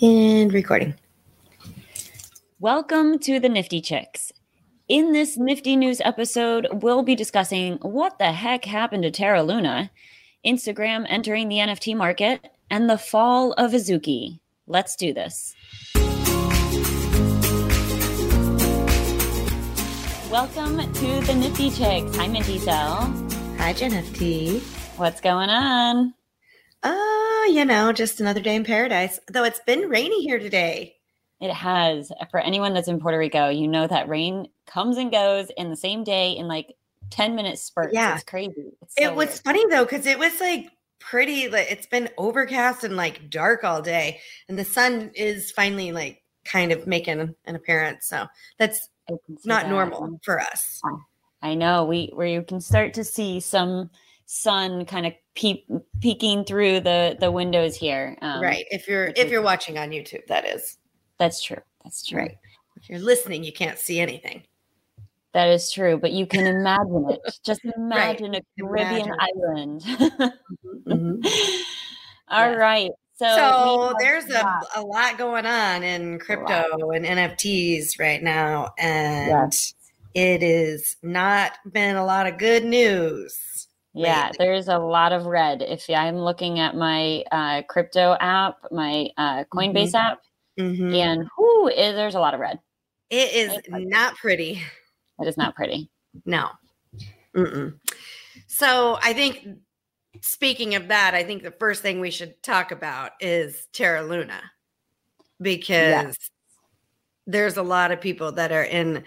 And recording. Welcome to the Nifty Chicks. In this Nifty News episode, we'll be discussing what the heck happened to Terra Luna, Instagram entering the NFT market, and the fall of Azuki. Let's do this. Welcome to the Nifty Chicks. Hi, Minty Cell. Hi, Jen FT. What's going on? Uh, you know, just another day in paradise. Though it's been rainy here today. It has. For anyone that's in Puerto Rico, you know that rain comes and goes in the same day in like 10 minute spurts. Yeah. It's crazy. It's it was weird. funny though, because it was like pretty like it's been overcast and like dark all day. And the sun is finally like kind of making an appearance. So that's not that. normal for us. I know we where you can start to see some sun kind of peep, peeking through the the windows here. Um, right. If you're if you're watching on YouTube, that is. That's true. That's true. Right. If you're listening, you can't see anything. That is true. But you can imagine it. Just imagine a Caribbean Imagine. island. Mhm. All Yes. right. So, So there's a, that. a lot going on in crypto and NFTs right now. And it is not been a lot of good news. Yeah, there's a lot of red. If I'm looking at my uh, crypto app, my uh, Coinbase app, Mhm. and whoo, there's a lot of red. It is It's not pretty. It is not pretty. No. Mm-mm. So I think, speaking of that, I think the first thing we should talk about is Terra Luna because there's a lot of people that are in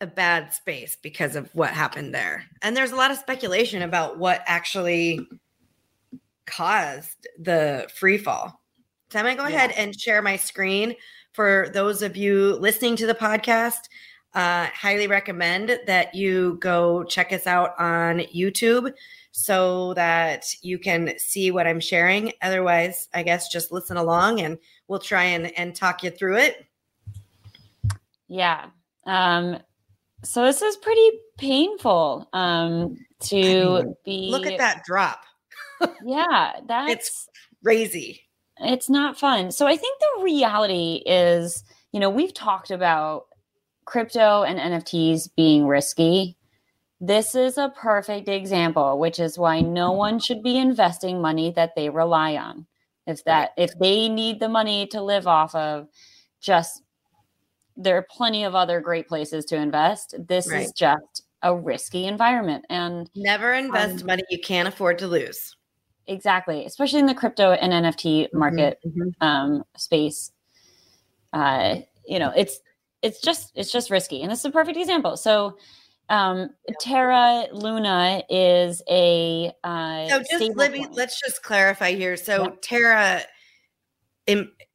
a bad space because of what happened there. And there's a lot of speculation about what actually caused the free fall. So I'm going to go Yeah. ahead and share my screen for those of you listening to the podcast. Uh, highly recommend that you go check us out on YouTube so that you can see what I'm sharing. Otherwise, I guess just listen along and we'll try and, and talk you through it. Yeah. Um, so this is pretty painful um, to mean, be. Look at that drop. Yeah, that's It's crazy. it's not fun. So I think the reality is, you know, we've talked about crypto and NFTs being risky. This is a perfect example, which is why no one should be investing money that they rely on. If that if they need the money to live off of, just there are plenty of other great places to invest. This is just a risky environment. And Never invest Um, money you can't afford to lose. exactly, especially in the crypto and NFT market, Mhm. um, space uh you know it's it's just it's just risky and this is a perfect example so um terra luna is a uh So just let me, let's just clarify here. So Yeah. Terra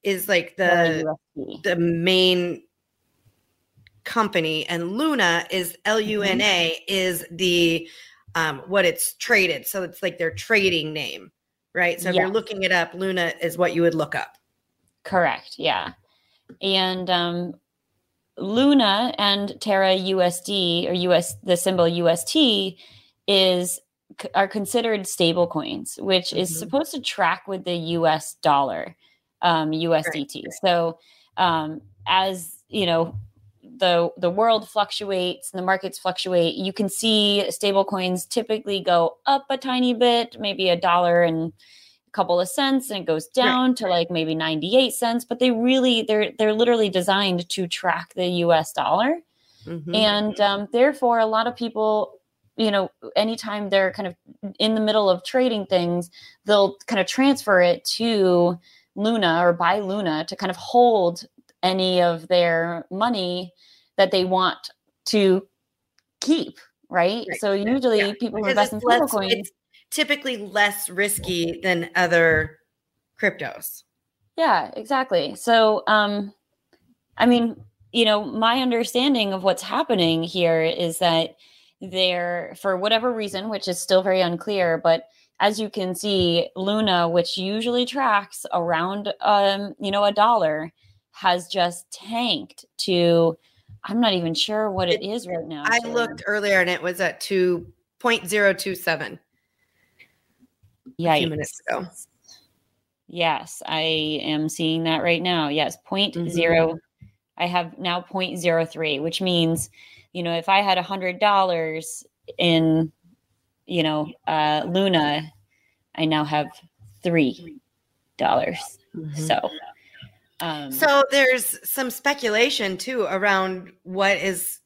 is like the the main company and Luna is L U N A is the um what it's traded. So it's like their trading name, right? So if you're looking it up, Luna is what you would look up. correct yeah and um luna and terra usd or us the symbol ust is are considered stable coins which Mhm. is supposed to track with the us dollar um usdt so um as you know the the world fluctuates and the markets fluctuate you can see stable coins typically go up a tiny bit maybe a dollar and a couple of cents and it goes down to like maybe 98 cents but they really they're they're literally designed to track the us dollar Mhm. and um, therefore a lot of people you know anytime they're kind of in the middle of trading things they'll kind of transfer it to luna or buy luna to kind of hold any of their money that they want to keep right, Right. so usually Yeah, people who Because invest in less, it's typically less risky than other cryptos. Yeah, exactly. So, um, I mean, you know, my understanding of what's happening here is that they're, for whatever reason, which is still very unclear, but as you can see, Luna, which usually tracks around, um, you know, a dollar, has just tanked to, I'm not even sure what it is right now. I looked earlier and it was at 2.027 Yeah. a few minutes ago. Yes, I am seeing that right now. Yes, point mm-hmm. zero. I have now point zero three, which means, you know, if I had a hundred dollars in, you know, uh, Luna, I now have three dollars. Mm-hmm. So, um, so there's some speculation too around what is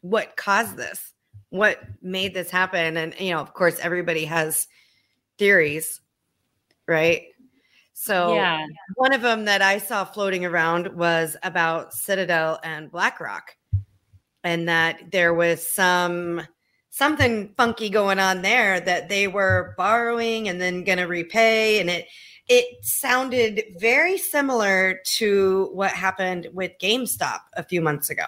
what caused this, what made this happen, and you know, of course, everybody has theories, right? So yeah. one of them that I saw floating around was about Citadel and BlackRock, and that there was some something funky going on there that they were borrowing and then going to repay, and it it sounded very similar to what happened with GameStop a few months ago.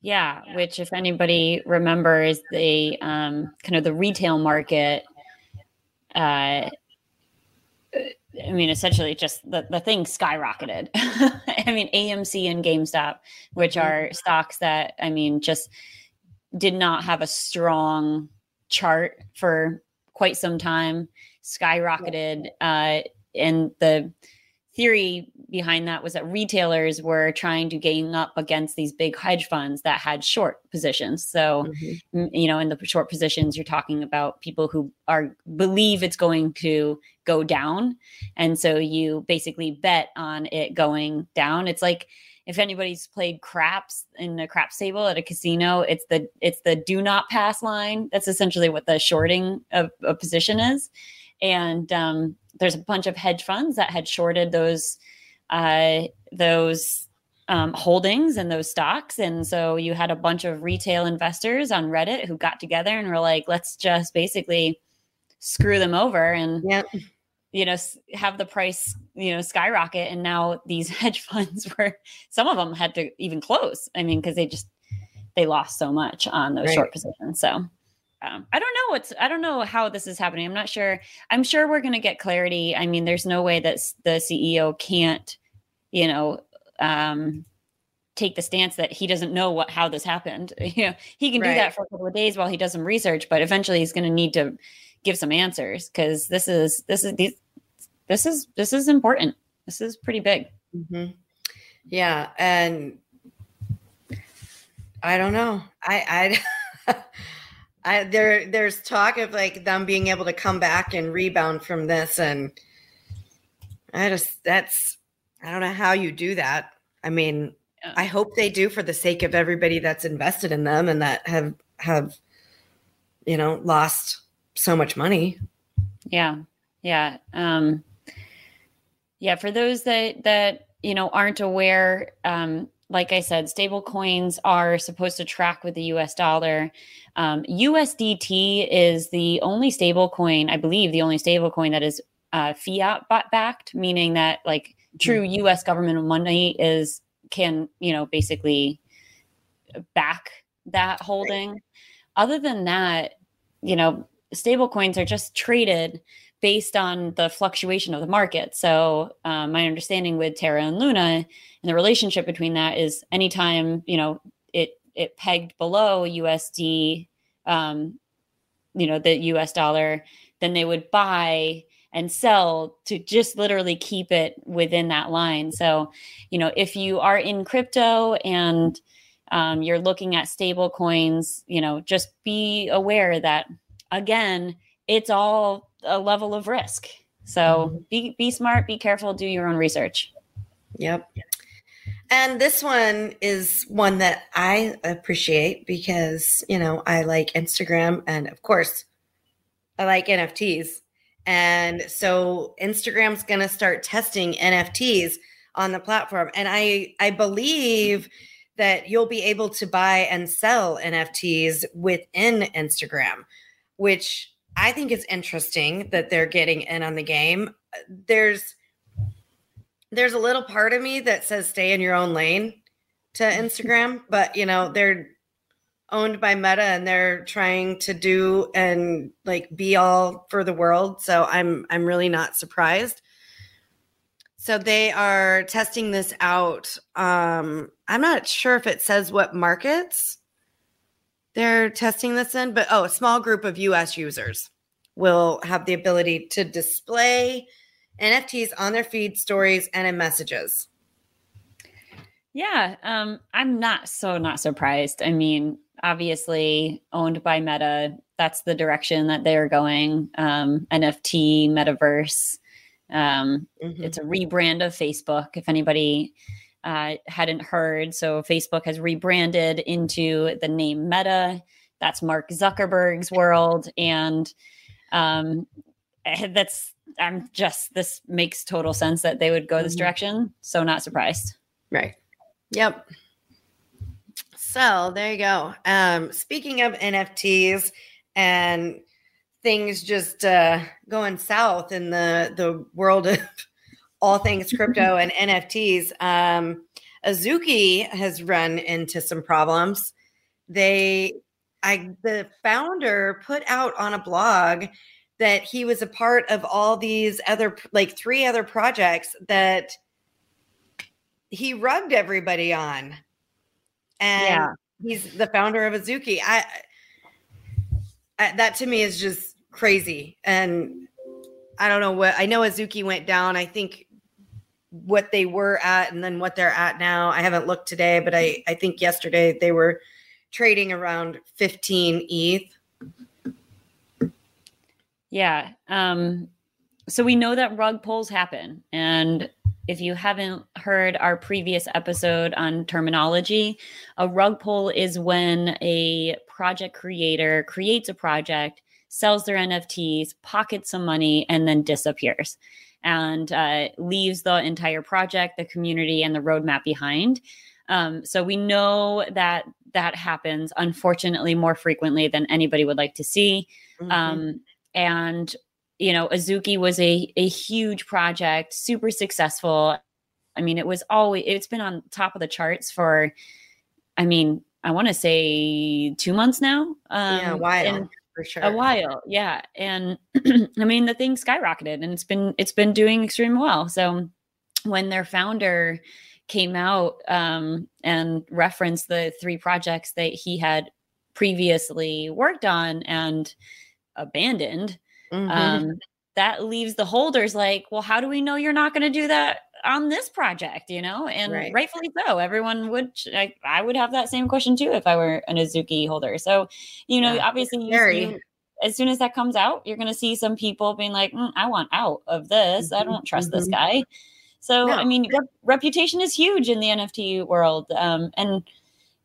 Yeah, which if anybody remembers the um, kind of the retail market uh, I mean, essentially, just the, the thing skyrocketed. I mean, AMC and GameStop, which mm-hmm. are stocks that, I mean, just did not have a strong chart for quite some time, skyrocketed. Uh, and the theory behind that was that retailers were trying to gain up against these big hedge funds that had short positions. So, mm-hmm. you know, in the short positions, you're talking about people who are believe it's going to go down, and so you basically bet on it going down. It's like if anybody's played craps in a craps table at a casino, it's the it's the do not pass line. That's essentially what the shorting of a position is, and um, there's a bunch of hedge funds that had shorted those uh, those um, holdings and those stocks, and so you had a bunch of retail investors on Reddit who got together and were like, "Let's just basically screw them over and." Yep. You know, have the price, you know, skyrocket. And now these hedge funds were, some of them had to even close. I mean, because they just, they lost so much on those right. short positions. So, um, I don't know what's I don't know how this is happening. I'm not sure. I'm sure we're going to get clarity. I mean, there's no way that the CEO can't, you know, um, take the stance that he doesn't know what how this happened. You know, he can right. do that for a couple of days while he does some research, but eventually he's going to need to give some answers because this is this is these this is this is important. This is pretty big. Mm-hmm. Yeah, and I don't know. I I. I, there there's talk of like them being able to come back and rebound from this and I just that's I don't know how you do that. I mean, yeah. I hope they do for the sake of everybody that's invested in them and that have have you know lost so much money. Yeah. Yeah. Um yeah, for those that that you know aren't aware um like I said, stable coins are supposed to track with the US dollar. Um, USDT is the only stable coin, I believe, the only stable coin that is uh, fiat backed, meaning that like true mm-hmm. US government money is can, you know, basically back that holding. Other than that, you know, stable coins are just traded based on the fluctuation of the market. So, um, my understanding with Terra and Luna and the relationship between that is anytime you know it it pegged below USD, um, you know, the US dollar, then they would buy and sell to just literally keep it within that line. So, you know, if you are in crypto and um, you're looking at stable coins, you know, just be aware that again, it's all a level of risk. So mm-hmm. be be smart, be careful, do your own research. Yep. And this one is one that I appreciate because, you know, I like Instagram and of course I like NFTs. And so Instagram's going to start testing NFTs on the platform and I I believe that you'll be able to buy and sell NFTs within Instagram, which I think it's interesting that they're getting in on the game. There's there's a little part of me that says stay in your own lane to Instagram, but you know, they're owned by Meta and they're trying to do and like be all for the world. So I'm I'm really not surprised. So they are testing this out. Um, I'm not sure if it says what markets they're testing this in, but oh, a small group of US users will have the ability to display NFTs on their feed, stories, and in messages. Yeah, um, I'm not so not surprised. I mean, obviously owned by Meta, that's the direction that they're going. Um, NFT, metaverse. Um, mm-hmm. It's a rebrand of Facebook. If anybody uh, hadn't heard, so Facebook has rebranded into the name Meta. That's Mark Zuckerberg's world, and um, eh, that's I'm just this makes total sense that they would go this mm-hmm. direction. So not surprised. Right. Yep. So there you go. Um, speaking of NFTs and things just uh, going south in the the world of all things crypto and NFTs, um, Azuki has run into some problems. They, I, the founder put out on a blog that he was a part of all these other, like three other projects that he rugged everybody on. And yeah. he's the founder of Azuki. I, I, that to me is just crazy. And I don't know what I know Azuki went down. I think what they were at and then what they're at now. I haven't looked today, but I, I think yesterday they were trading around 15 ETH. Yeah. Um, so we know that rug pulls happen. And if you haven't heard our previous episode on terminology, a rug pull is when a project creator creates a project, sells their NFTs, pockets some money, and then disappears and uh, leaves the entire project, the community, and the roadmap behind. Um, so we know that that happens, unfortunately, more frequently than anybody would like to see. Mm-hmm. Um, and you know, Azuki was a a huge project, super successful. I mean, it was always it's been on top of the charts for, I mean, I want to say two months now. Um, yeah, while for sure. A while, yeah. And I mean, the thing skyrocketed, and it's been it's been doing extremely well. So when their founder came out um, and referenced the three projects that he had previously worked on and abandoned Mm-hmm. Um, that leaves the holders like, well, how do we know you're not going to do that on this project? You know, and right. rightfully so. Everyone would, I, I, would have that same question too if I were an Azuki holder. So, you know, yeah, obviously, you, as soon as that comes out, you're going to see some people being like, mm, I want out of this. Mm-hmm. I don't trust mm-hmm. this guy. So, no. I mean, rep- reputation is huge in the NFT world. Um, and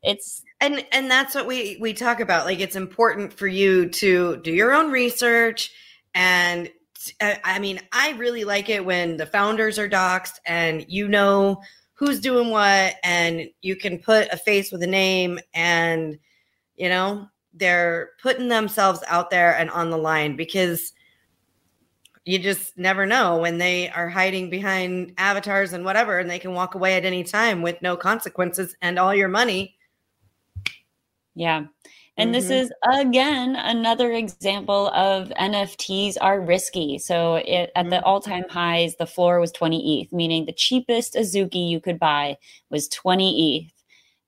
it's and and that's what we we talk about like it's important for you to do your own research and I mean, I really like it when the founders are doxxed and you know who's doing what, and you can put a face with a name, and you know they're putting themselves out there and on the line because you just never know when they are hiding behind avatars and whatever, and they can walk away at any time with no consequences and all your money. Yeah. And mm-hmm. this is again another example of NFTs are risky. So it, at the mm-hmm. all-time highs, the floor was 20 ETH, meaning the cheapest Azuki you could buy was 20 ETH.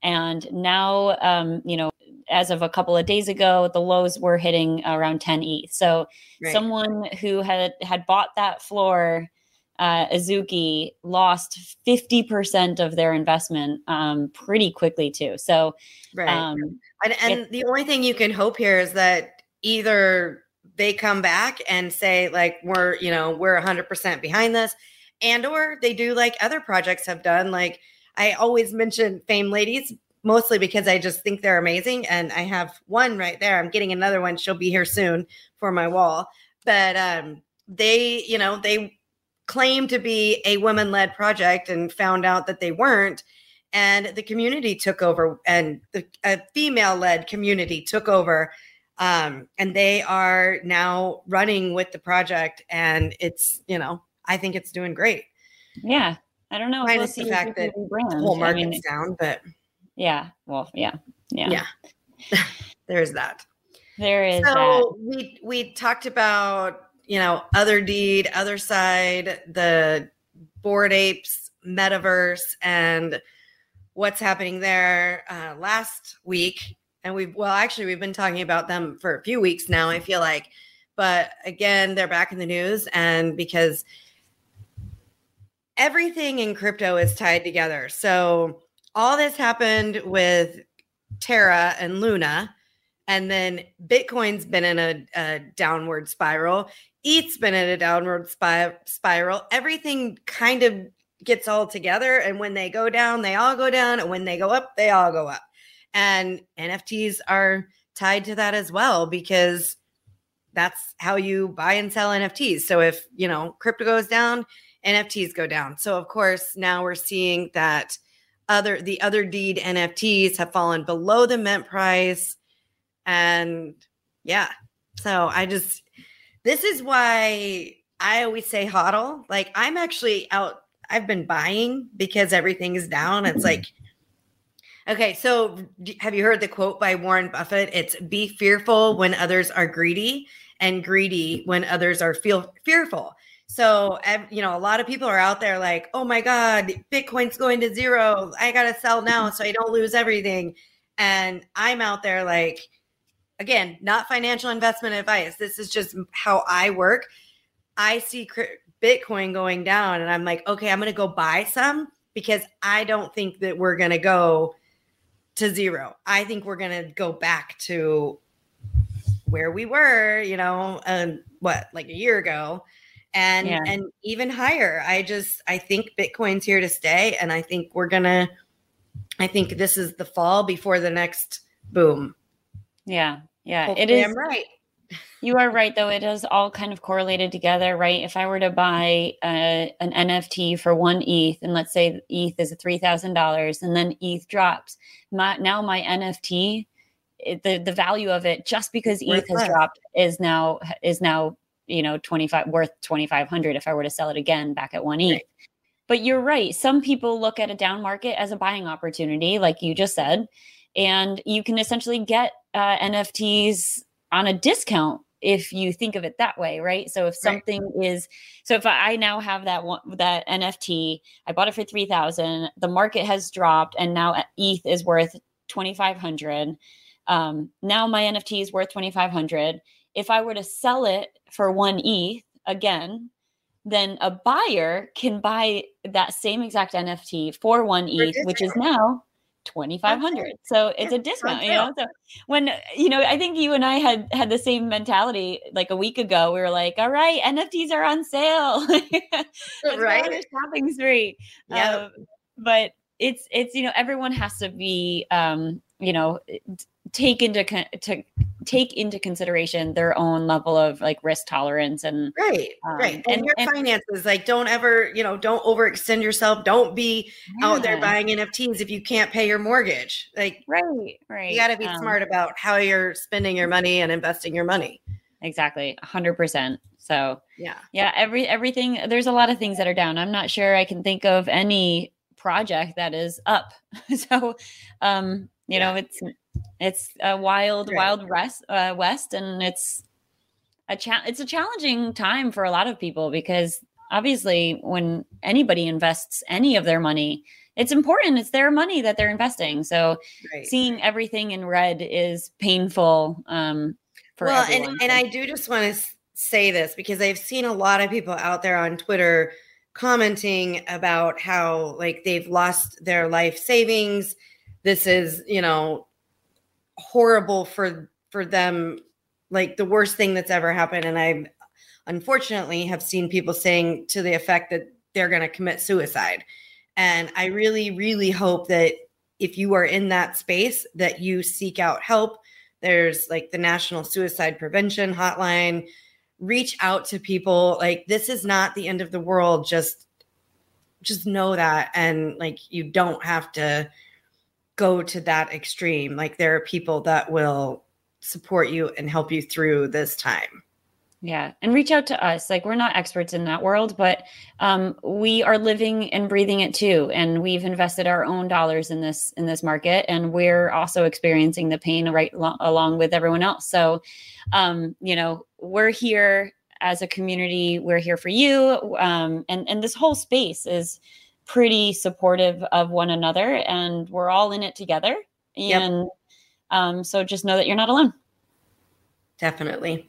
And now, um, you know, as of a couple of days ago, the lows were hitting around 10 ETH. So right. someone who had had bought that floor uh, Azuki lost 50% of their investment um, pretty quickly too. So, right. Um, and, and the only thing you can hope here is that either they come back and say like, we're, you know, we're 100% behind this and, or they do like other projects have done. Like I always mention fame ladies mostly because I just think they're amazing. And I have one right there. I'm getting another one. She'll be here soon for my wall. But um, they, you know, they claimed to be a women led project and found out that they weren't. And the community took over, and the a female led community took over. Um, and they are now running with the project, and it's you know I think it's doing great. Yeah, I don't know. Minus we'll the fact that the whole market's I mean, down, but yeah, well, yeah, yeah, yeah. There's that. There is. So that. we we talked about you know, Other Deed, other side, the Bored Apes, metaverse, and what's happening there uh, last week. And we've, well, actually, we've been talking about them for a few weeks now, I feel like. But again, they're back in the news. And because everything in crypto is tied together. So all this happened with Terra and Luna, and then Bitcoin's been in a, a downward spiral. ETH's been in a downward spiral. Everything kind of gets all together, and when they go down, they all go down, and when they go up, they all go up. And NFTs are tied to that as well because that's how you buy and sell NFTs. So if, you know, crypto goes down, NFTs go down. So of course, now we're seeing that other the other deed NFTs have fallen below the mint price and yeah. So I just this is why I always say hodl. Like I'm actually out I've been buying because everything is down. It's like Okay, so have you heard the quote by Warren Buffett? It's be fearful when others are greedy and greedy when others are feel fearful. So, you know, a lot of people are out there like, "Oh my god, Bitcoin's going to zero. I got to sell now so I don't lose everything." And I'm out there like again, not financial investment advice. This is just how I work. I see Bitcoin going down and I'm like, "Okay, I'm going to go buy some because I don't think that we're going to go to zero. I think we're going to go back to where we were, you know, um, what like a year ago, and yeah. and even higher. I just I think Bitcoin's here to stay, and I think we're gonna. I think this is the fall before the next boom. Yeah, yeah, Hopefully it is. I'm right. You are right, though. It is all kind of correlated together, right? If I were to buy a, an NFT for one ETH, and let's say ETH is three thousand dollars, and then ETH drops, my, now my NFT, it, the the value of it, just because ETH has dropped, is now is now you know twenty five worth twenty five hundred. If I were to sell it again back at one ETH. Right. But you're right. Some people look at a down market as a buying opportunity, like you just said, and you can essentially get uh, NFTs on a discount if you think of it that way, right? So if something right. is so if I now have that one that NFT, I bought it for 3000, the market has dropped and now ETH is worth 2500. Um, now my NFT is worth 2500. If I were to sell it for 1 ETH again, then a buyer can buy that same exact NFT for 1 ETH, which is now 2500 so it's a discount you know so when you know i think you and i had had the same mentality like a week ago we were like all right nfts are on sale. Right. shopping spree. Yeah um, but it's it's you know everyone has to be um you know take into to take into consideration their own level of like risk tolerance and right um, right and, and your and, finances like don't ever you know don't overextend yourself. Don't be yeah. out there buying nfts if you can't pay your mortgage. Like right right you got to be um, smart about how you're spending your money and investing your money. Exactly 100% so yeah. yeah every everything there's a lot of things that are down. I'm not sure i can think of any project that is up. So um you know it's it's a wild, right. wild west, uh, west, and it's a cha- it's a challenging time for a lot of people because obviously, when anybody invests any of their money, it's important. It's their money that they're investing. So, right. seeing everything in red is painful. Um, for well, everyone. and and I do just want to say this because I've seen a lot of people out there on Twitter commenting about how like they've lost their life savings. This is, you know, horrible for for them like the worst thing that's ever happened. And i unfortunately have seen people saying to the effect that they're going to commit suicide. And i really really hope that if you are in that space that you seek out help. There's like the national suicide prevention hotline. Reach out to people. Like this is not the end of the world. Just just know that. And like you don't have to go to that extreme. Like there are people that will support you and help you through this time. Yeah. And reach out to us. Like we're not experts in that world, but um, we are living and breathing it too. And we've invested our own dollars in this in this market. And we're also experiencing the pain right lo- along with everyone else. So um, you know, we're here as a community, we're here for you. Um, and, and this whole space is pretty supportive of one another and we're all in it together. And yep. um, so just know that you're not alone. Definitely.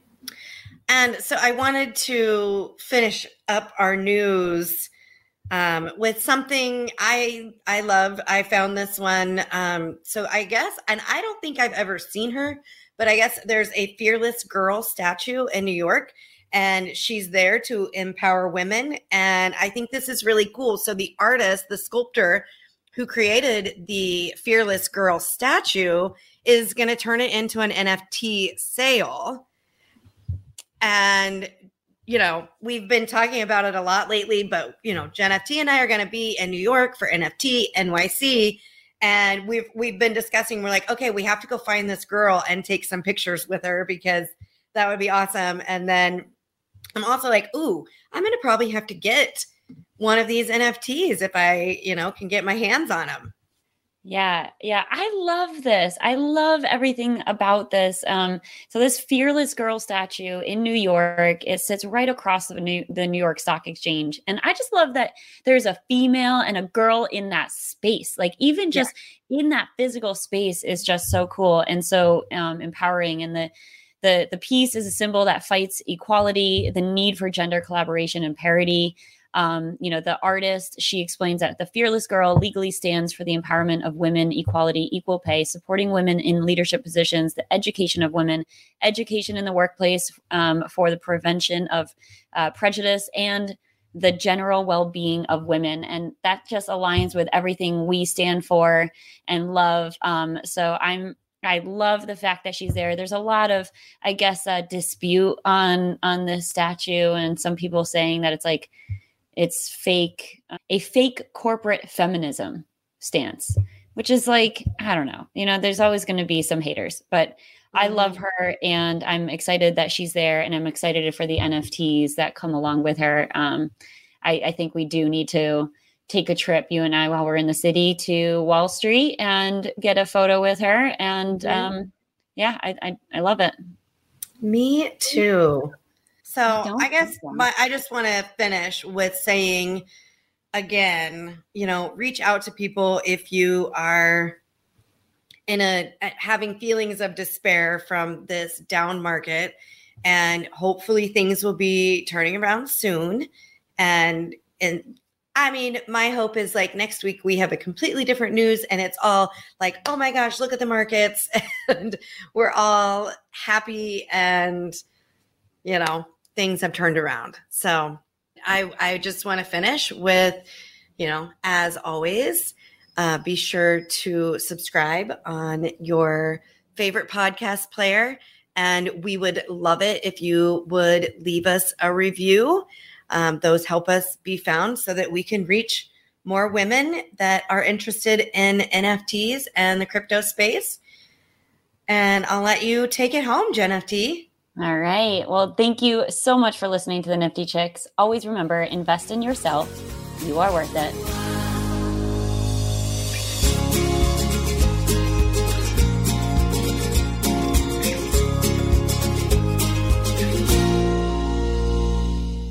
And so I wanted to finish up our news um, with something I I love. I found this one. Um, so I guess, and I don't think I've ever seen her, but I guess there's a fearless girl statue in New York, and she's there to empower women. And I think this is really cool. So the artist, the sculptor who created the fearless girl statue, is going to turn it into an NFT sale. And you know, we've been talking about it a lot lately, but you know, Jen FT and I are going to be in New York for NFT NYC, and we've we've been discussing. We're like, okay, we have to go find this girl and take some pictures with her because that would be awesome. And then I'm also like, ooh, I'm going to probably have to get one of these NFTs if I, you know, can get my hands on them. Yeah, yeah, I love this. I love everything about this. Um, so this fearless girl statue in New York, it sits right across the New, the New York Stock Exchange, and I just love that there's a female and a girl in that space. Like even just yeah. in that physical space is just so cool and so um, empowering. And the the the piece is a symbol that fights equality, the need for gender collaboration and parity. Um, you know, the artist, she explains that the Fearless Girl legally stands for the empowerment of women, equality, equal pay, supporting women in leadership positions, the education of women, education in the workplace um, for the prevention of uh, prejudice, and the general well-being of women and that just aligns with everything we stand for and love um, so i'm I love the fact that she's there. There's a lot of, I guess, uh, dispute on on this statue, and some people saying that it's like it's fake a fake corporate feminism stance which is like i don't know you know there's always going to be some haters but i love mm-hmm. her and i'm excited that she's there and i'm excited for the nfts that come along with her um, I, I think we do need to take a trip you and i while we're in the city to wall street and get a photo with her. And um, yeah I, I, I love it. Me too. So I, I guess my, I just want to finish with saying again, you know, reach out to people if you are in a having feelings of despair from this down market. And hopefully things will be turning around soon. And and I mean, my hope is like next week we have a completely different news and it's all like, oh my gosh, look at the markets. And we're all happy and, you know, things have turned around. So I, I just want to finish with, you know, as always, uh, be sure to subscribe on your favorite podcast player. And we would love it if you would leave us a review. Um, those help us be found so that we can reach more women that are interested in NFTs and the crypto space. And I'll let you take it home, Jen FT. All right. Well, thank you so much for listening to the Nifty Chicks. Always remember invest in yourself. You are worth it.